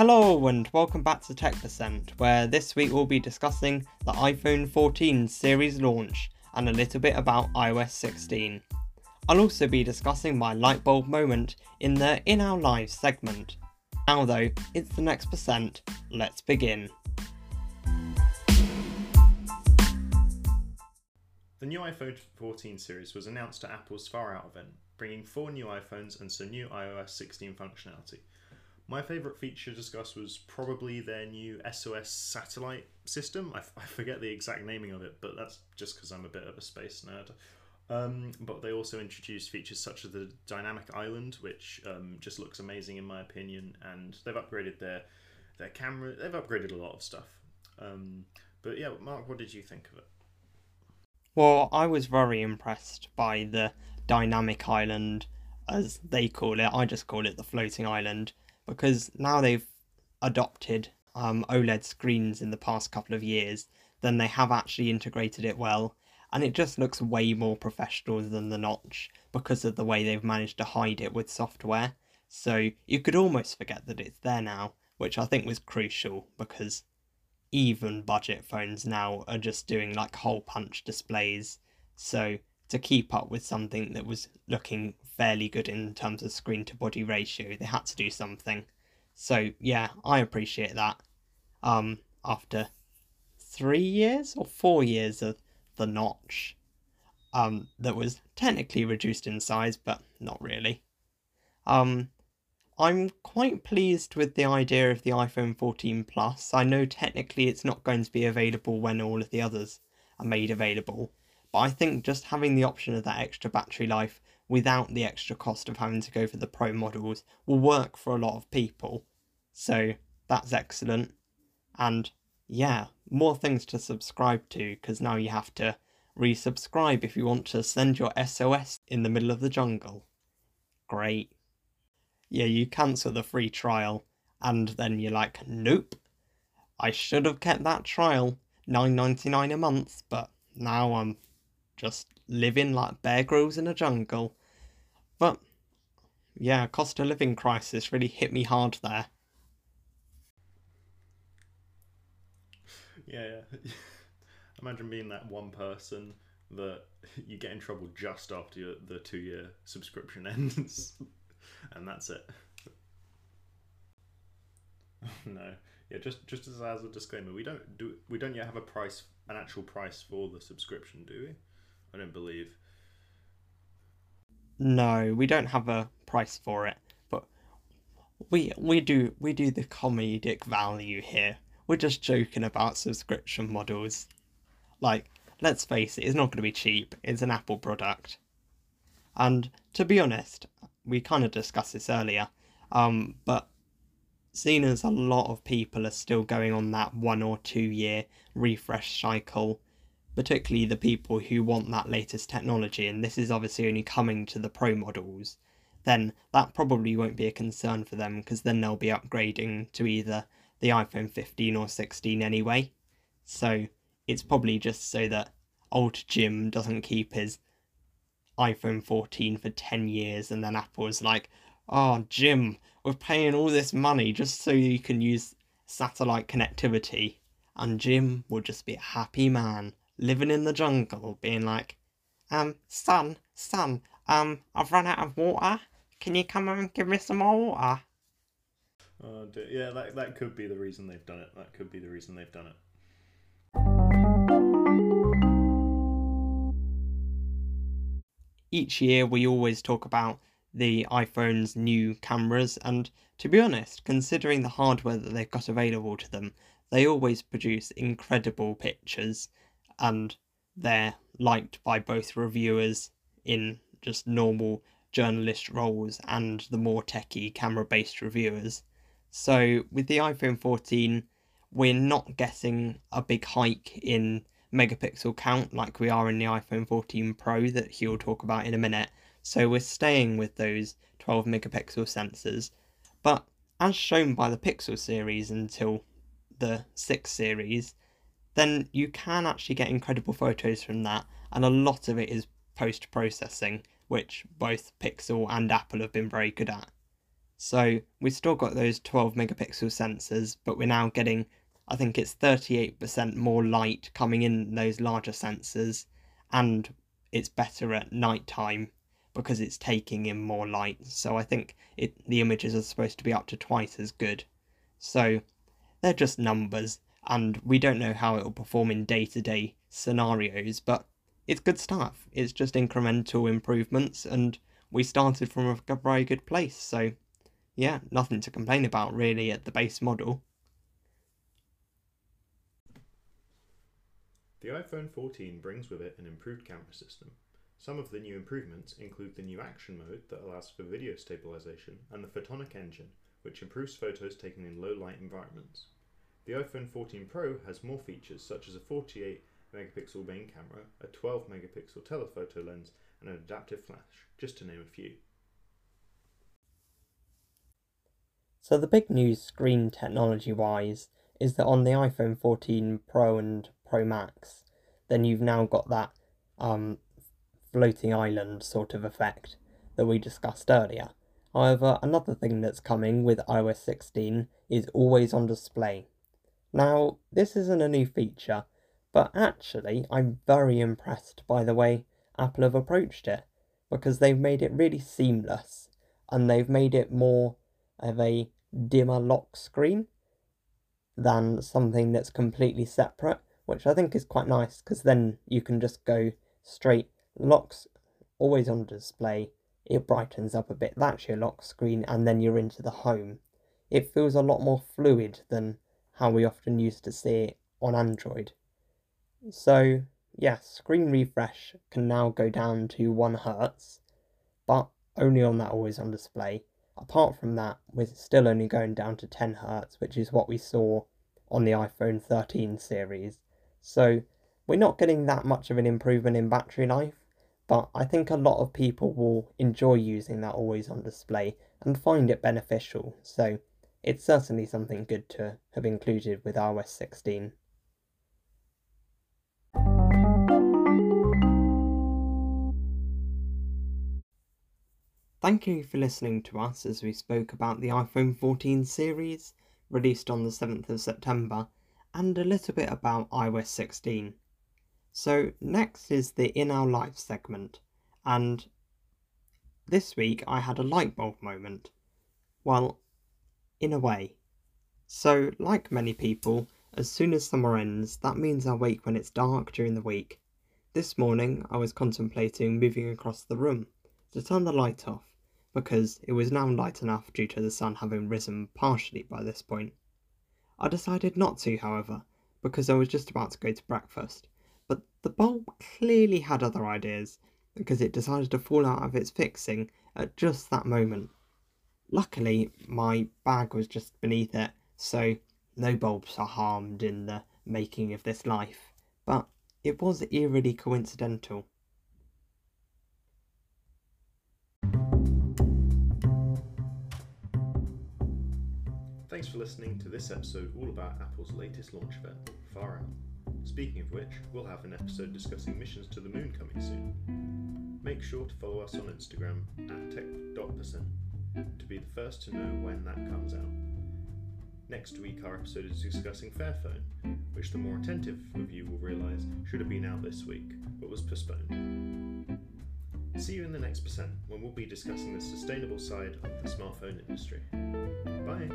Hello and welcome back to Tech Percent, where this week we'll be discussing the iPhone 14 series launch and a little bit about iOS 16. I'll also be discussing my lightbulb moment in the In Our Lives segment. Now though, it's the next percent, let's begin. The new iPhone 14 series was announced at Apple's Far Out event, bringing four new iPhones and some new iOS 16 functionality. My favourite feature discussed was probably their new SOS satellite system. I, f- I forget the exact naming of it, but that's just because I'm a bit of a space nerd. Um, but they also introduced features such as the dynamic island, which um, just looks amazing in my opinion, and they've upgraded their their camera. They've upgraded a lot of stuff. Um, but yeah, Mark, what did you think of it? Well, I was very impressed by the dynamic island, as they call it. I just call it the floating island because now they've adopted um, OLED screens in the past couple of years, then they have actually integrated it well, and it just looks way more professional than the notch because of the way they've managed to hide it with software. So you could almost forget that it's there now, which I think was crucial because even budget phones now are just doing like hole punch displays. So to keep up with something that was looking fairly good in terms of screen to body ratio, they had to do something. So yeah, I appreciate that. Um, after three years or four years of the notch, um, that was technically reduced in size, but not really. Um, I'm quite pleased with the idea of the iPhone 14 Plus. I know technically it's not going to be available when all of the others are made available, but I think just having the option of that extra battery life without the extra cost of having to go for the Pro models will work for a lot of people. So that's excellent. And yeah, more things to subscribe to because now you have to resubscribe if you want to send your SOS in the middle of the jungle. Great yeah, you cancel the free trial, and then you're like, nope, I should have kept that trial, nine ninety nine a month, but now I'm just living like Bear Grylls in a jungle. But yeah, cost of living crisis really hit me hard there. Yeah, yeah. Imagine being that one person that you get in trouble just after your, the two year subscription ends and that's it. no, yeah, just just as, as a disclaimer, we don't do we don't yet have a price, an actual price for the subscription, do we? I don't believe. No, we don't have a price for it, but we we do we do the comedic value here. We're just joking about subscription models. Like, let's face it, it's not going to be cheap. It's an Apple product. And to be honest, we kind of discussed this earlier, um, but seeing as a lot of people are still going on that one or two year refresh cycle, particularly the people who want that latest technology, and this is obviously only coming to the Pro models, then that probably won't be a concern for them because then they'll be upgrading to either the iPhone 15 or 16 anyway. So it's probably just so that old Jim doesn't keep his iPhone 14 for 10 years, and then Apple was like, oh, Jim, we're paying all this money just so you can use satellite connectivity. And Jim will just be a happy man living in the jungle, being like, um, son, son, um, I've run out of water. Can you come and give me some more water? Oh, dear. yeah, that, that could be the reason they've done it. That could be the reason they've done it. each year we always talk about the iPhone's new cameras, and to be honest, considering the hardware that they've got available to them, they always produce incredible pictures and they're liked by both reviewers in just normal journalist roles and the more techie camera based reviewers. So with the iPhone 14, we're not getting a big hike in megapixel count like we are in the iPhone 14 Pro that he'll talk about in a minute. So we're staying with those 12 megapixel sensors. But as shown by the Pixel series until the 6 series, then you can actually get incredible photos from that, and a lot of it is post processing, which both Pixel and Apple have been very good at. So we've still got those 12 megapixel sensors, but we're now getting, I think it's 38% more light coming in those larger sensors, and it's better at night time because it's taking in more light. So I think it the images are supposed to be up to twice as good. So they're just numbers, and we don't know how it will perform in day to day scenarios, but it's good stuff. It's just incremental improvements, and we started from a very good place. So, yeah, nothing to complain about really at the base model. The iPhone 14 brings with it an improved camera system. Some of the new improvements include the new action mode that allows for video stabilization and the photonic engine, which improves photos taken in low light environments. The iPhone 14 Pro has more features such as a 48 megapixel main camera, a 12 megapixel telephoto lens, and an adaptive flash, just to name a few. So, the big news screen technology wise is that on the iPhone 14 Pro and Pro Max, then you've now got that um, floating island sort of effect that we discussed earlier. However, another thing that's coming with iOS 16 is always on display. Now, this isn't a new feature, but actually, I'm very impressed by the way Apple have approached it because they've made it really seamless and they've made it more of a dimmer lock screen than something that's completely separate, which I think is quite nice because then you can just go straight locks always on display. It brightens up a bit. That's your lock screen, and then you're into the home. It feels a lot more fluid than how we often used to see it on Android. So, yes, screen refresh can now go down to 1 Hz, but only on that always on display. Apart from that, we're still only going down to 10 Hz, which is what we saw on the iPhone 13 series. So, we're not getting that much of an improvement in battery life, but I think a lot of people will enjoy using that always on display and find it beneficial. So, it's certainly something good to have included with iOS 16. Thank you for listening to us as we spoke about the iPhone 14 series, released on the 7th of September, and a little bit about iOS 16. So, next is the In Our Life segment, and this week I had a light bulb moment. Well, in a way. So, like many people, as soon as summer ends, that means I wake when it's dark during the week. This morning I was contemplating moving across the room to turn the light off, because it was now light enough due to the sun having risen partially by this point. I decided not to, however, because I was just about to go to breakfast, but the bulb clearly had other ideas, because it decided to fall out of its fixing at just that moment. Luckily, my bag was just beneath it, so no bulbs are harmed in the making of this life, but it was eerily coincidental. Thanks for listening to this episode all about Apple's latest launch event, Far Out. Speaking of which, we'll have an episode discussing missions to the moon coming soon. Make sure to follow us on Instagram at tech.percent to be the first to know when that comes out. Next week, our episode is discussing Fairphone, which the more attentive of you will realise should have been out this week, but was postponed. See you in the next percent when we'll be discussing the sustainable side of the smartphone industry. Bye!